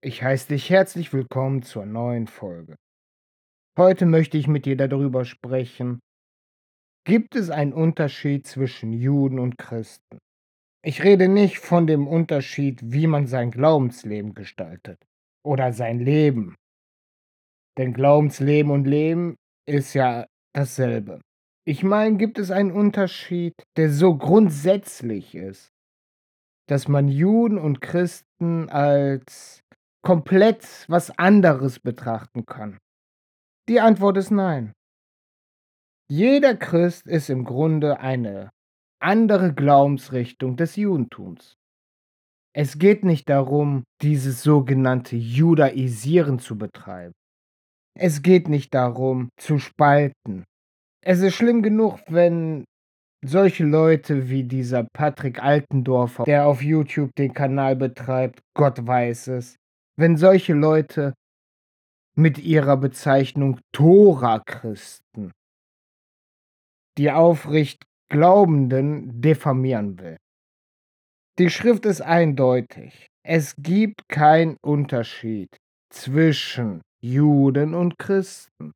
Ich heiße dich herzlich willkommen zur neuen Folge. Heute möchte ich mit dir darüber sprechen, gibt es einen Unterschied zwischen Juden und Christen? Ich rede nicht von dem Unterschied, wie man sein Glaubensleben gestaltet oder sein Leben. Denn Glaubensleben und Leben ist ja dasselbe. Ich meine, gibt es einen Unterschied, der so grundsätzlich ist, dass man Juden und Christen als komplett was anderes betrachten kann? Die Antwort ist nein. Jeder Christ ist im Grunde eine andere Glaubensrichtung des Judentums. Es geht nicht darum, dieses sogenannte Judaisieren zu betreiben. Es geht nicht darum, zu spalten. Es ist schlimm genug, wenn solche Leute wie dieser Patrick Altendorfer, der auf YouTube den Kanal betreibt, Gott weiß es, wenn solche Leute mit ihrer Bezeichnung Tora-Christen die aufricht Glaubenden diffamieren will. Die Schrift ist eindeutig. Es gibt keinen Unterschied zwischen Juden und Christen.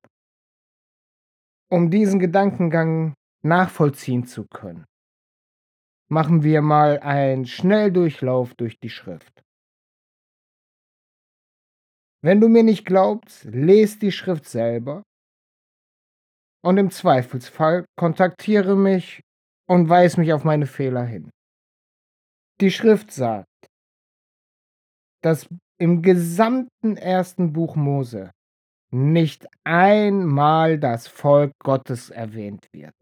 Um diesen Gedankengang nachvollziehen zu können, machen wir mal einen Schnelldurchlauf durch die Schrift. Wenn du mir nicht glaubst, lest die Schrift selber und im Zweifelsfall kontaktiere mich und weis mich auf meine Fehler hin. Die Schrift sagt, dass im gesamten ersten Buch Mose nicht einmal das Volk Gottes erwähnt wird.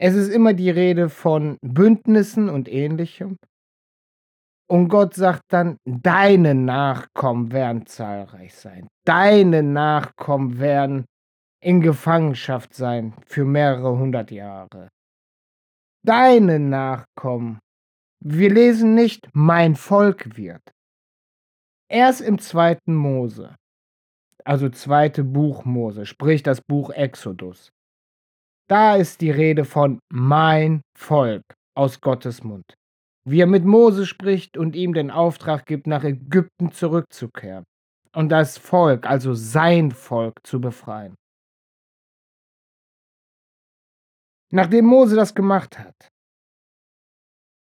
Es ist immer die Rede von Bündnissen und ähnlichem. Und Gott sagt dann, deine Nachkommen werden zahlreich sein. Deine Nachkommen werden in Gefangenschaft sein für mehrere hundert Jahre. Deine Nachkommen. Wir lesen nicht, mein Volk wird. Erst im zweiten Mose, also zweite Buch Mose, sprich das Buch Exodus. Da ist die Rede von mein Volk aus Gottes Mund. Wie er mit Mose spricht und ihm den Auftrag gibt, nach Ägypten zurückzukehren und das Volk, also sein Volk, zu befreien. Nachdem Mose das gemacht hat,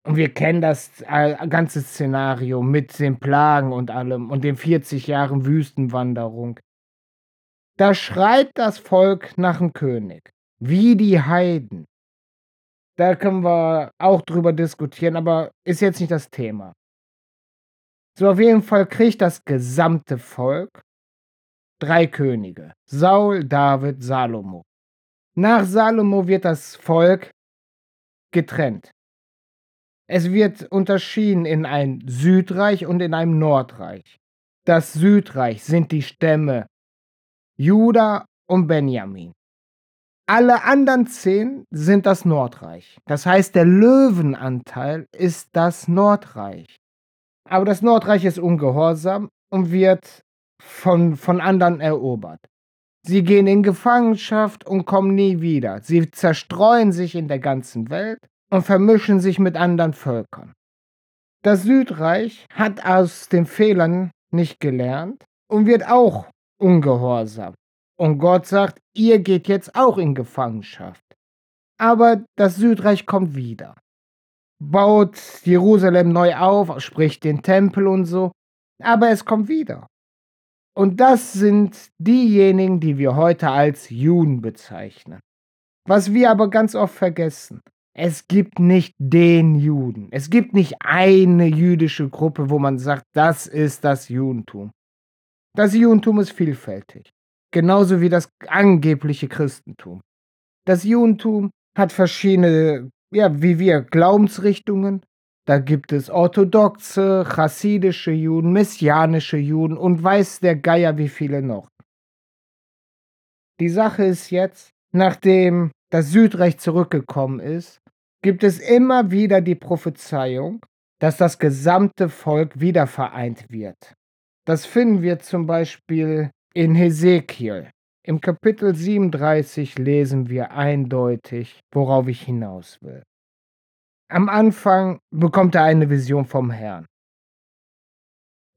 und wir kennen das ganze Szenario mit den Plagen und allem und den 40 Jahren Wüstenwanderung, da schreit das Volk nach dem König, wie die Heiden. Da können wir auch drüber diskutieren, aber ist jetzt nicht das Thema. So, auf jeden Fall kriegt das gesamte Volk drei Könige: Saul, David, Salomo. Nach Salomo wird das Volk getrennt. Es wird unterschieden in ein Südreich und in ein Nordreich. Das Südreich sind die Stämme Juda und Benjamin. Alle anderen zehn sind das Nordreich. Das heißt, der Löwenanteil ist das Nordreich. Aber das Nordreich ist ungehorsam und wird von, von anderen erobert. Sie gehen in Gefangenschaft und kommen nie wieder. Sie zerstreuen sich in der ganzen Welt und vermischen sich mit anderen Völkern. Das Südreich hat aus den Fehlern nicht gelernt und wird auch ungehorsam. Und Gott sagt, ihr geht jetzt auch in Gefangenschaft. Aber das Südreich kommt wieder, baut Jerusalem neu auf, spricht den Tempel und so, aber es kommt wieder. Und das sind diejenigen, die wir heute als Juden bezeichnen. Was wir aber ganz oft vergessen, es gibt nicht den Juden. Es gibt nicht eine jüdische Gruppe, wo man sagt, das ist das Judentum. Das Judentum ist vielfältig, genauso wie das angebliche Christentum. Das Judentum hat verschiedene, ja, wie wir, Glaubensrichtungen, da gibt es orthodoxe, chassidische Juden, messianische Juden und weiß der Geier wie viele noch. Die Sache ist jetzt, nachdem das Südreich zurückgekommen ist, gibt es immer wieder die Prophezeiung, dass das gesamte Volk wieder vereint wird. Das finden wir zum Beispiel in Hesekiel. Im Kapitel 37 lesen wir eindeutig, worauf ich hinaus will. Am Anfang bekommt er eine Vision vom Herrn.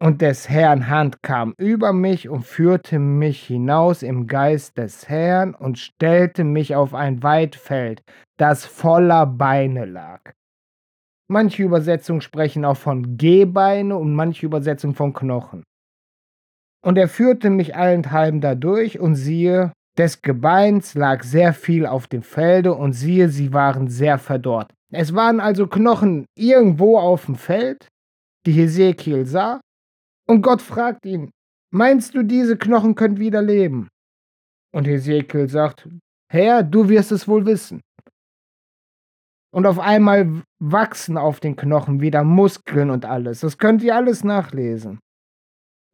Und des Herrn Hand kam über mich und führte mich hinaus im Geist des Herrn und stellte mich auf ein Weitfeld, das voller Beine lag. Manche Übersetzungen sprechen auch von Gehbeine und manche Übersetzungen von Knochen. Und er führte mich allenthalben dadurch, und siehe, des Gebeins lag sehr viel auf dem Felde, und siehe, sie waren sehr verdorrt. Es waren also Knochen irgendwo auf dem Feld, die Hesekiel sah, und Gott fragt ihn, meinst du, diese Knochen können wieder leben? Und Hesekiel sagt, Herr, du wirst es wohl wissen. Und auf einmal wachsen auf den Knochen wieder Muskeln und alles. Das könnt ihr alles nachlesen.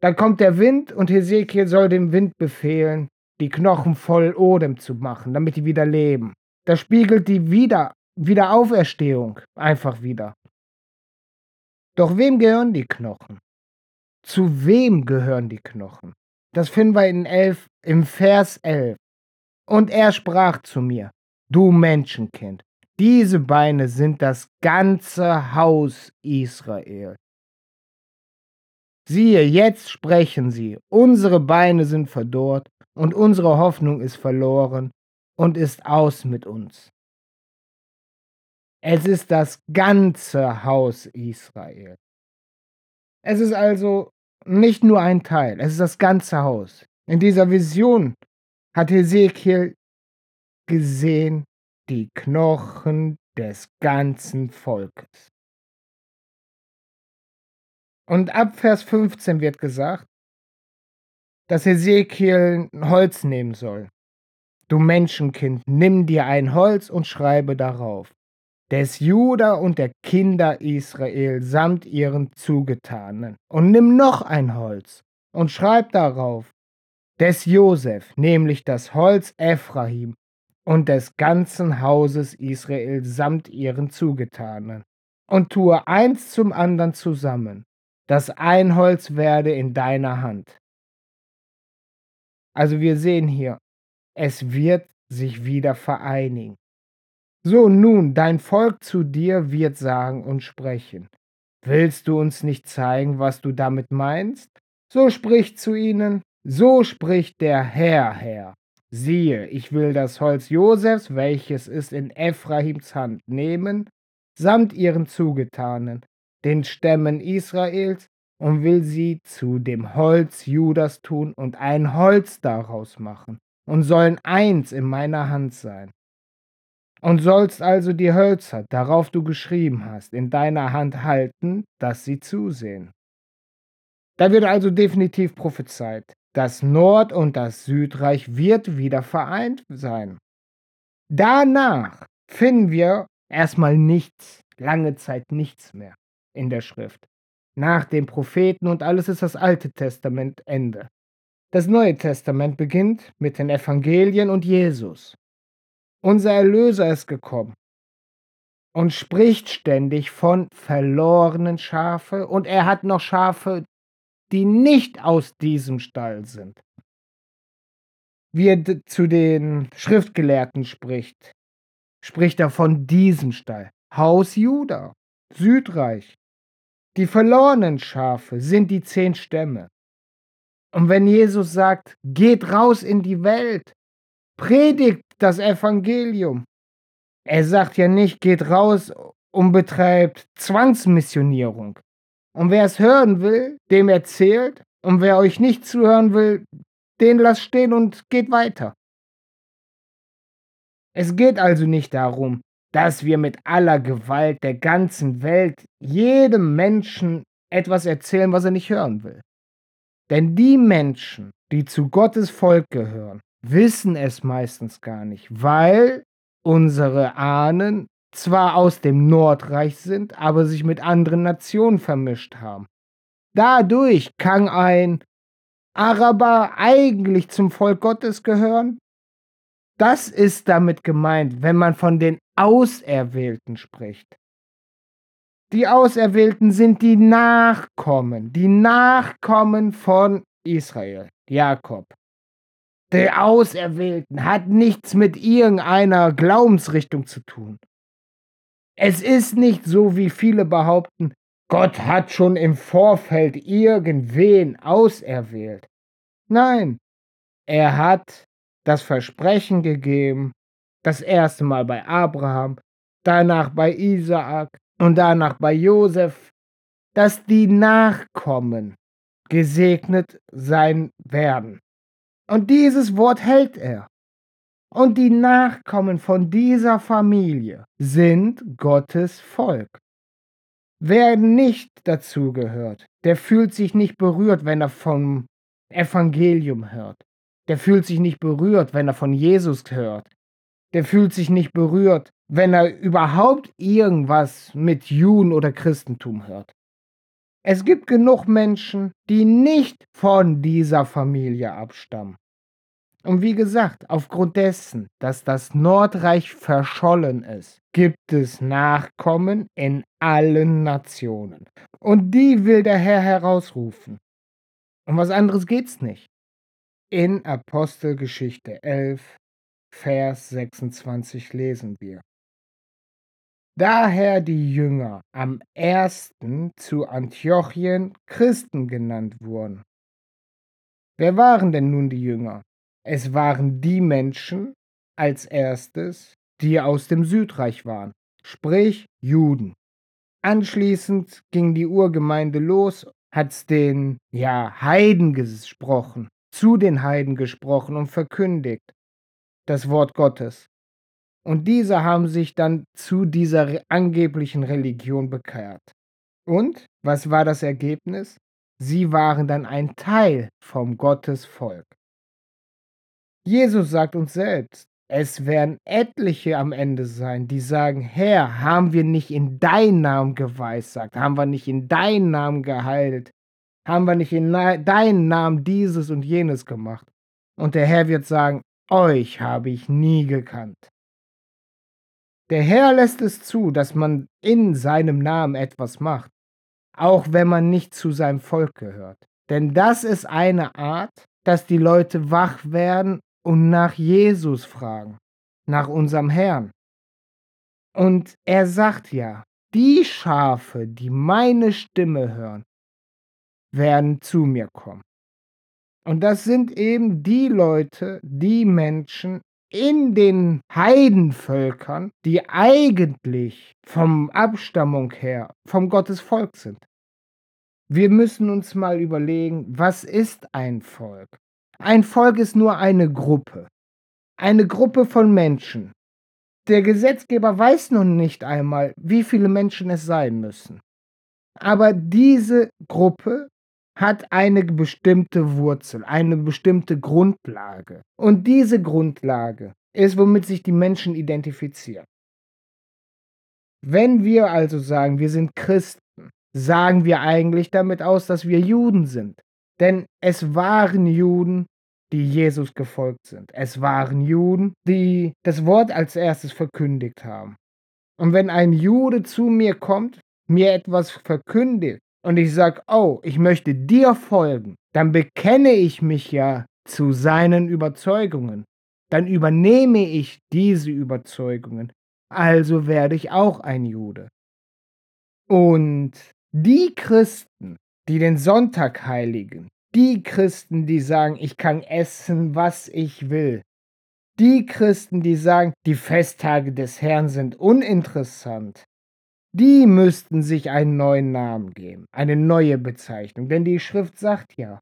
Dann kommt der Wind und Hesekiel soll dem Wind befehlen, die Knochen voll Odem zu machen, damit die wieder leben. Das spiegelt die wieder, Wiederauferstehung einfach wieder. Doch wem gehören die Knochen? Zu wem gehören die Knochen? Das finden wir in elf, im Vers 11. Und er sprach zu mir, du Menschenkind, diese Beine sind das ganze Haus Israel. Siehe, jetzt sprechen sie, unsere Beine sind verdorrt und unsere Hoffnung ist verloren und ist aus mit uns. Es ist das ganze Haus Israel. Es ist also nicht nur ein Teil, es ist das ganze Haus. In dieser Vision hat Ezekiel gesehen die Knochen des ganzen Volkes. Und ab Vers 15 wird gesagt, dass Ezekiel Holz nehmen soll. Du Menschenkind, nimm dir ein Holz und schreibe darauf. Des Juda und der Kinder Israel samt ihren Zugetanen. Und nimm noch ein Holz und schreib darauf. Des Josef, nämlich das Holz Ephraim und des ganzen Hauses Israel samt ihren Zugetanen. Und tue eins zum andern zusammen das Einholz werde in deiner Hand. Also wir sehen hier, es wird sich wieder vereinigen. So nun, dein Volk zu dir wird sagen und sprechen. Willst du uns nicht zeigen, was du damit meinst? So sprich zu ihnen, so spricht der Herr, Herr. Siehe, ich will das Holz Josefs, welches ist in Ephraims Hand, nehmen, samt ihren Zugetanen, den Stämmen Israels und will sie zu dem Holz Judas tun und ein Holz daraus machen und sollen eins in meiner Hand sein. Und sollst also die Hölzer, darauf du geschrieben hast, in deiner Hand halten, dass sie zusehen. Da wird also definitiv prophezeit, das Nord- und das Südreich wird wieder vereint sein. Danach finden wir erstmal nichts, lange Zeit nichts mehr in der Schrift. Nach den Propheten und alles ist das Alte Testament Ende. Das Neue Testament beginnt mit den Evangelien und Jesus. Unser Erlöser ist gekommen und spricht ständig von verlorenen Schafe und er hat noch Schafe, die nicht aus diesem Stall sind. Wie er zu den Schriftgelehrten spricht, spricht er von diesem Stall. Haus Juda, Südreich. Die verlorenen Schafe sind die zehn Stämme. Und wenn Jesus sagt, geht raus in die Welt, predigt das Evangelium. Er sagt ja nicht, geht raus und betreibt Zwangsmissionierung. Und wer es hören will, dem erzählt. Und wer euch nicht zuhören will, den lasst stehen und geht weiter. Es geht also nicht darum, dass wir mit aller Gewalt der ganzen Welt jedem Menschen etwas erzählen, was er nicht hören will. Denn die Menschen, die zu Gottes Volk gehören, wissen es meistens gar nicht, weil unsere Ahnen zwar aus dem Nordreich sind, aber sich mit anderen Nationen vermischt haben. Dadurch kann ein Araber eigentlich zum Volk Gottes gehören, das ist damit gemeint, wenn man von den Auserwählten spricht. Die Auserwählten sind die Nachkommen, die Nachkommen von Israel, Jakob. Die Auserwählten hat nichts mit irgendeiner Glaubensrichtung zu tun. Es ist nicht so, wie viele behaupten, Gott hat schon im Vorfeld irgendwen auserwählt. Nein, er hat das Versprechen gegeben, das erste Mal bei Abraham, danach bei Isaak und danach bei Josef, dass die Nachkommen gesegnet sein werden. Und dieses Wort hält er. Und die Nachkommen von dieser Familie sind Gottes Volk. Wer nicht dazugehört, der fühlt sich nicht berührt, wenn er vom Evangelium hört. Der fühlt sich nicht berührt, wenn er von Jesus hört. Der fühlt sich nicht berührt, wenn er überhaupt irgendwas mit Juden oder Christentum hört. Es gibt genug Menschen, die nicht von dieser Familie abstammen. Und wie gesagt, aufgrund dessen, dass das Nordreich verschollen ist, gibt es Nachkommen in allen Nationen. Und die will der Herr herausrufen. Um was anderes geht's nicht. In Apostelgeschichte 11, Vers 26 lesen wir. Daher die Jünger am ersten zu Antiochien Christen genannt wurden. Wer waren denn nun die Jünger? Es waren die Menschen als erstes, die aus dem Südreich waren, sprich Juden. Anschließend ging die Urgemeinde los, hat's den ja Heiden gesprochen, zu den Heiden gesprochen und verkündigt das Wort Gottes. Und diese haben sich dann zu dieser angeblichen Religion bekehrt. Und was war das Ergebnis? Sie waren dann ein Teil vom Gottesvolk. Jesus sagt uns selbst, es werden etliche am Ende sein, die sagen, Herr, haben wir nicht in deinen Namen geweissagt, haben wir nicht in deinen Namen geheilt, haben wir nicht in deinen Namen dieses und jenes gemacht. Und der Herr wird sagen, euch habe ich nie gekannt. Der Herr lässt es zu, dass man in seinem Namen etwas macht, auch wenn man nicht zu seinem Volk gehört. Denn das ist eine Art, dass die Leute wach werden und nach Jesus fragen, nach unserem Herrn. Und er sagt ja, die Schafe, die meine Stimme hören, werden zu mir kommen. Und das sind eben die Leute, die Menschen, in den Heidenvölkern, die eigentlich vom Abstammung her vom Gottesvolk sind. Wir müssen uns mal überlegen, was ist ein Volk? Ein Volk ist nur eine Gruppe. Eine Gruppe von Menschen. Der Gesetzgeber weiß noch nicht einmal, wie viele Menschen es sein müssen. Aber diese Gruppe hat eine bestimmte Wurzel, eine bestimmte Grundlage. Und diese Grundlage ist, womit sich die Menschen identifizieren. Wenn wir also sagen, wir sind Christen, sagen wir eigentlich damit aus, dass wir Juden sind. Denn es waren Juden, die Jesus gefolgt sind. Es waren Juden, die das Wort als erstes verkündigt haben. Und wenn ein Jude zu mir kommt, mir etwas verkündigt, und ich sage, oh, ich möchte dir folgen, dann bekenne ich mich ja zu seinen Überzeugungen. Dann übernehme ich diese Überzeugungen. Also werde ich auch ein Jude. Und die Christen, die den Sonntag heiligen, die Christen, die sagen, ich kann essen, was ich will, die Christen, die sagen, die Festtage des Herrn sind uninteressant, die müssten sich einen neuen Namen geben, eine neue Bezeichnung. Denn die Schrift sagt ja,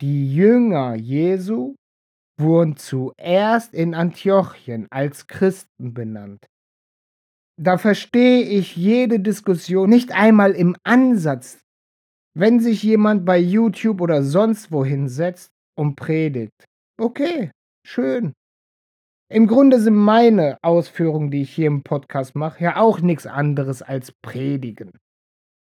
die Jünger Jesu wurden zuerst in Antiochien als Christen benannt. Da verstehe ich jede Diskussion nicht einmal im Ansatz, wenn sich jemand bei YouTube oder sonst wohin setzt und predigt. Okay, schön. Im Grunde sind meine Ausführungen, die ich hier im Podcast mache, ja auch nichts anderes als predigen.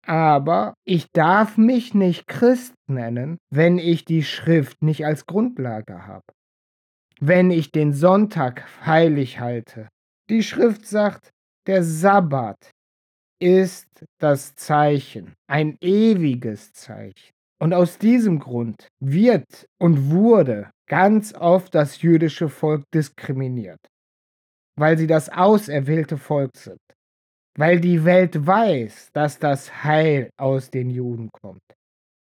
Aber ich darf mich nicht Christ nennen, wenn ich die Schrift nicht als Grundlage habe. Wenn ich den Sonntag heilig halte. Die Schrift sagt, der Sabbat ist das Zeichen, ein ewiges Zeichen. Und aus diesem Grund wird und wurde ganz oft das jüdische Volk diskriminiert, weil sie das auserwählte Volk sind. weil die Welt weiß, dass das Heil aus den Juden kommt.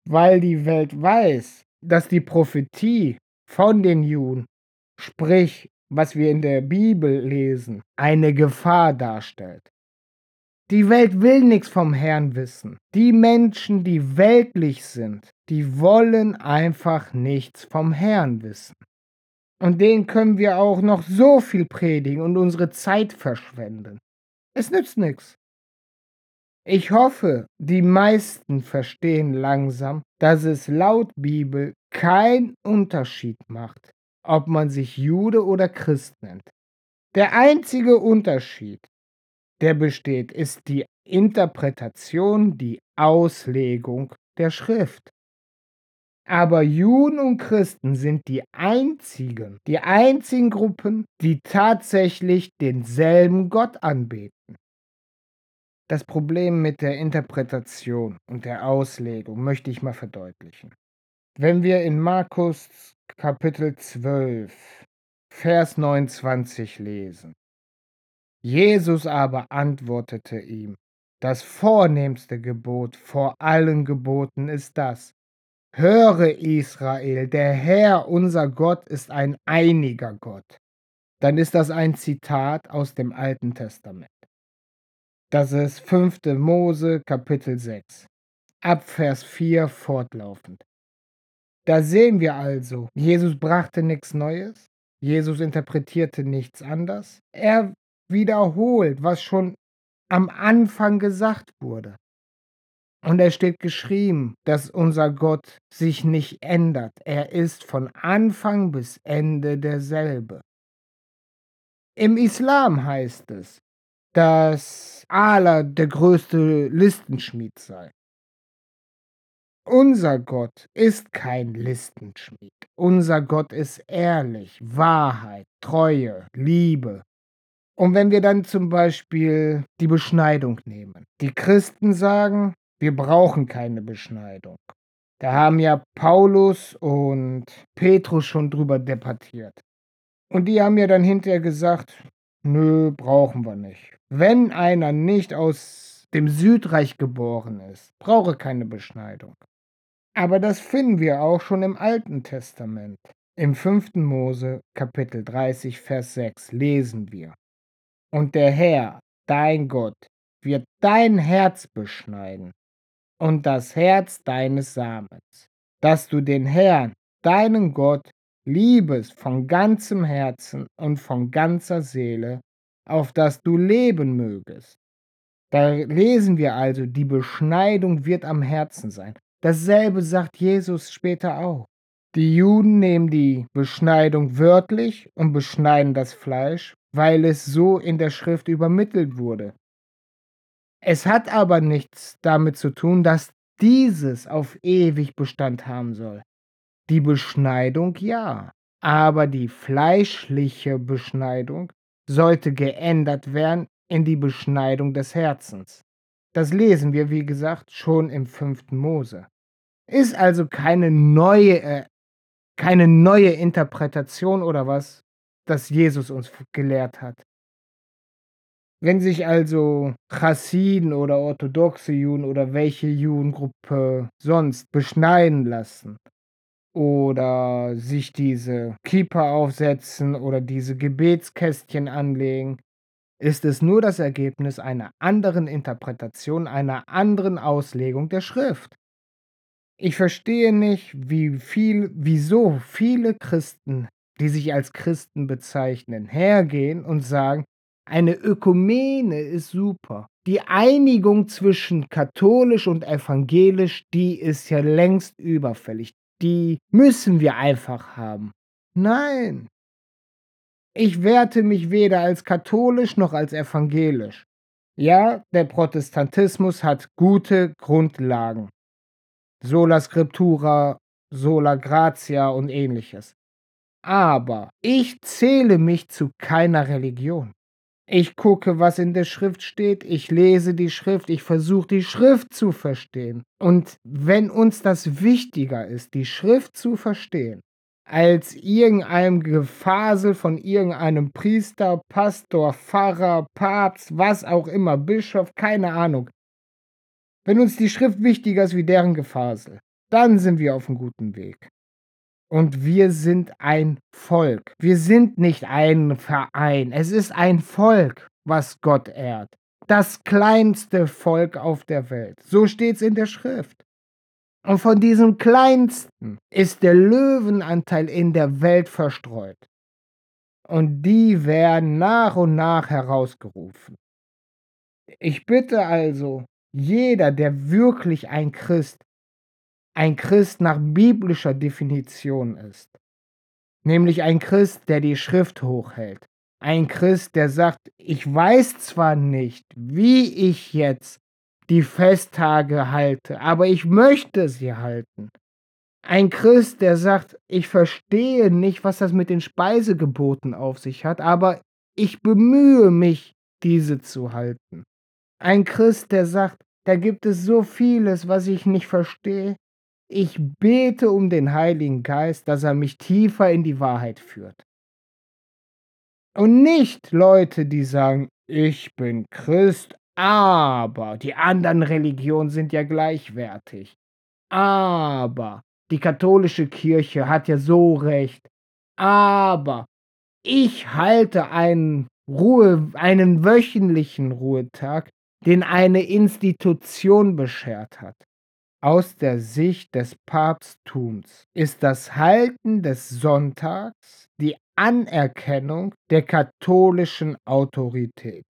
Weil die Welt weiß, dass die Prophetie von den Juden, sprich, was wir in der Bibel lesen, eine Gefahr darstellt. Die Welt will nichts vom Herrn wissen. Die Menschen, die weltlich sind, die wollen einfach nichts vom Herrn wissen. Und denen können wir auch noch so viel predigen und unsere Zeit verschwenden. Es nützt nichts. Ich hoffe, die meisten verstehen langsam, dass es laut Bibel keinen Unterschied macht, ob man sich Jude oder Christ nennt. Der einzige Unterschied, der besteht, ist die Interpretation, die Auslegung der Schrift. Aber Juden und Christen sind die einzigen, die einzigen Gruppen, die tatsächlich denselben Gott anbeten. Das Problem mit der Interpretation und der Auslegung möchte ich mal verdeutlichen. Wenn wir in Markus Kapitel 12, Vers 29 lesen. Jesus aber antwortete ihm, das vornehmste Gebot vor allen Geboten ist das, Höre Israel, der Herr, unser Gott, ist ein einiger Gott. Dann ist das ein Zitat aus dem Alten Testament. Das ist 5. Mose Kapitel 6, ab Vers 4 fortlaufend. Da sehen wir also, Jesus brachte nichts Neues, Jesus interpretierte nichts anders, er wiederholt, was schon am Anfang gesagt wurde. Und es steht geschrieben, dass unser Gott sich nicht ändert. Er ist von Anfang bis Ende derselbe. Im Islam heißt es, dass Allah der größte Listenschmied sei. Unser Gott ist kein Listenschmied. Unser Gott ist ehrlich, Wahrheit, Treue, Liebe. Und wenn wir dann zum Beispiel die Beschneidung nehmen. Die Christen sagen, wir brauchen keine Beschneidung. Da haben ja Paulus und Petrus schon drüber debattiert. Und die haben ja dann hinterher gesagt, nö, brauchen wir nicht. Wenn einer nicht aus dem Südreich geboren ist, brauche keine Beschneidung. Aber das finden wir auch schon im Alten Testament. Im 5. Mose Kapitel 30 Vers 6 lesen wir. Und der Herr, dein Gott, wird dein Herz beschneiden und das Herz deines Samens, dass du den Herrn, deinen Gott, liebest von ganzem Herzen und von ganzer Seele, auf dass du leben mögest. Da lesen wir also, die Beschneidung wird am Herzen sein. Dasselbe sagt Jesus später auch. Die Juden nehmen die Beschneidung wörtlich und beschneiden das Fleisch, weil es so in der Schrift übermittelt wurde. Es hat aber nichts damit zu tun, dass dieses auf ewig Bestand haben soll. Die Beschneidung ja, aber die fleischliche Beschneidung sollte geändert werden in die Beschneidung des Herzens. Das lesen wir, wie gesagt, schon im fünften Mose. Ist also keine neue, äh, keine neue Interpretation oder was, das Jesus uns gelehrt hat. Wenn sich also Chassiden oder orthodoxe Juden oder welche Judengruppe sonst beschneiden lassen oder sich diese Kippa aufsetzen oder diese Gebetskästchen anlegen, ist es nur das Ergebnis einer anderen Interpretation, einer anderen Auslegung der Schrift. Ich verstehe nicht, wie viel, wieso viele Christen, die sich als Christen bezeichnen, hergehen und sagen, eine Ökumene ist super. Die Einigung zwischen katholisch und evangelisch, die ist ja längst überfällig. Die müssen wir einfach haben. Nein. Ich werte mich weder als katholisch noch als evangelisch. Ja, der Protestantismus hat gute Grundlagen. Sola Scriptura, Sola Gratia und ähnliches. Aber ich zähle mich zu keiner Religion. Ich gucke, was in der Schrift steht, ich lese die Schrift, ich versuche die Schrift zu verstehen. Und wenn uns das wichtiger ist, die Schrift zu verstehen, als irgendeinem Gefasel von irgendeinem Priester, Pastor, Pfarrer, Papst, was auch immer, Bischof, keine Ahnung. Wenn uns die Schrift wichtiger ist wie deren Gefasel, dann sind wir auf 'm guten Weg. Und wir sind ein Volk. Wir sind nicht ein Verein. Es ist ein Volk, was Gott ehrt. Das kleinste Volk auf der Welt. So steht's in der Schrift. Und von diesem Kleinsten ist der Löwenanteil in der Welt verstreut. Und die werden nach und nach herausgerufen. Ich bitte also, jeder, der wirklich ein Christ ein Christ nach biblischer Definition ist, nämlich ein Christ, der die Schrift hochhält, ein Christ, der sagt: „Ich weiß zwar nicht, wie ich jetzt die Festtage halte, aber ich möchte sie halten.“ Ein Christ, der sagt: „Ich verstehe nicht, was das mit den Speisegeboten auf sich hat, aber ich bemühe mich, diese zu halten.“ Ein Christ, der sagt: „Da gibt es so vieles, was ich nicht verstehe. Ich bete um den Heiligen Geist, dass er mich tiefer in die Wahrheit führt.“ Und nicht Leute, die sagen: „Ich bin Christ, aber die anderen Religionen sind ja gleichwertig. Aber die katholische Kirche hat ja so recht. Aber ich halte einen Ruhe einen wöchentlichen Ruhetag, den eine Institution beschert hat.“ Aus der Sicht des Papsttums ist das Halten des Sonntags die Anerkennung der katholischen Autorität.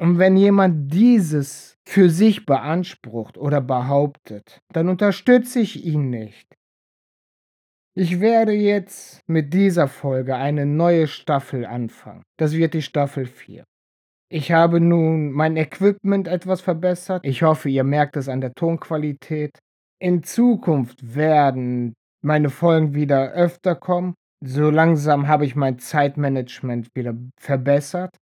Und wenn jemand dieses für sich beansprucht oder behauptet, dann unterstütze ich ihn nicht. Ich werde jetzt mit dieser Folge eine neue Staffel anfangen. Das wird die Staffel 4. Ich habe nun mein Equipment etwas verbessert. Ich hoffe, ihr merkt es an der Tonqualität. In Zukunft werden meine Folgen wieder öfter kommen. So langsam habe ich mein Zeitmanagement wieder verbessert.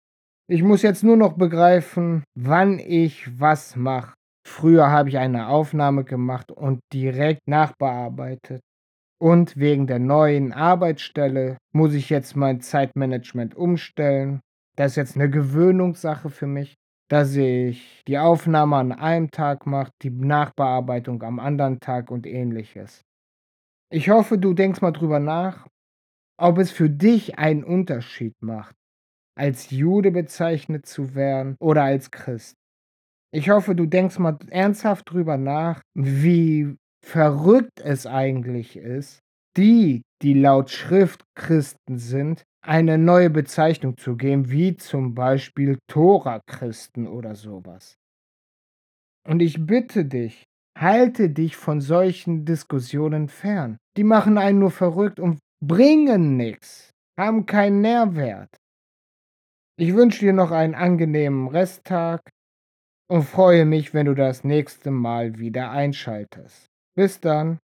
Ich muss jetzt nur noch begreifen, wann ich was mache. Früher habe ich eine Aufnahme gemacht und direkt nachbearbeitet. Und wegen der neuen Arbeitsstelle muss ich jetzt mein Zeitmanagement umstellen. Das ist jetzt 'ne Gewöhnungssache für mich, dass ich die Aufnahme an einem Tag mache, die Nachbearbeitung am anderen Tag und Ähnliches. Ich hoffe, du denkst mal drüber nach, ob es für dich einen Unterschied macht, als Jude bezeichnet zu werden oder als Christ. Ich hoffe, du denkst mal ernsthaft drüber nach, wie verrückt es eigentlich ist, die, die laut Schrift Christen sind, eine neue Bezeichnung zu geben, wie zum Beispiel Tora-Christen oder sowas. Und ich bitte dich, halte dich von solchen Diskussionen fern. Die machen einen nur verrückt und bringen nix, haben keinen Nährwert. Ich wünsche dir noch einen angenehmen Resttag und freue mich, wenn du das nächste Mal wieder einschaltest. Bis dann.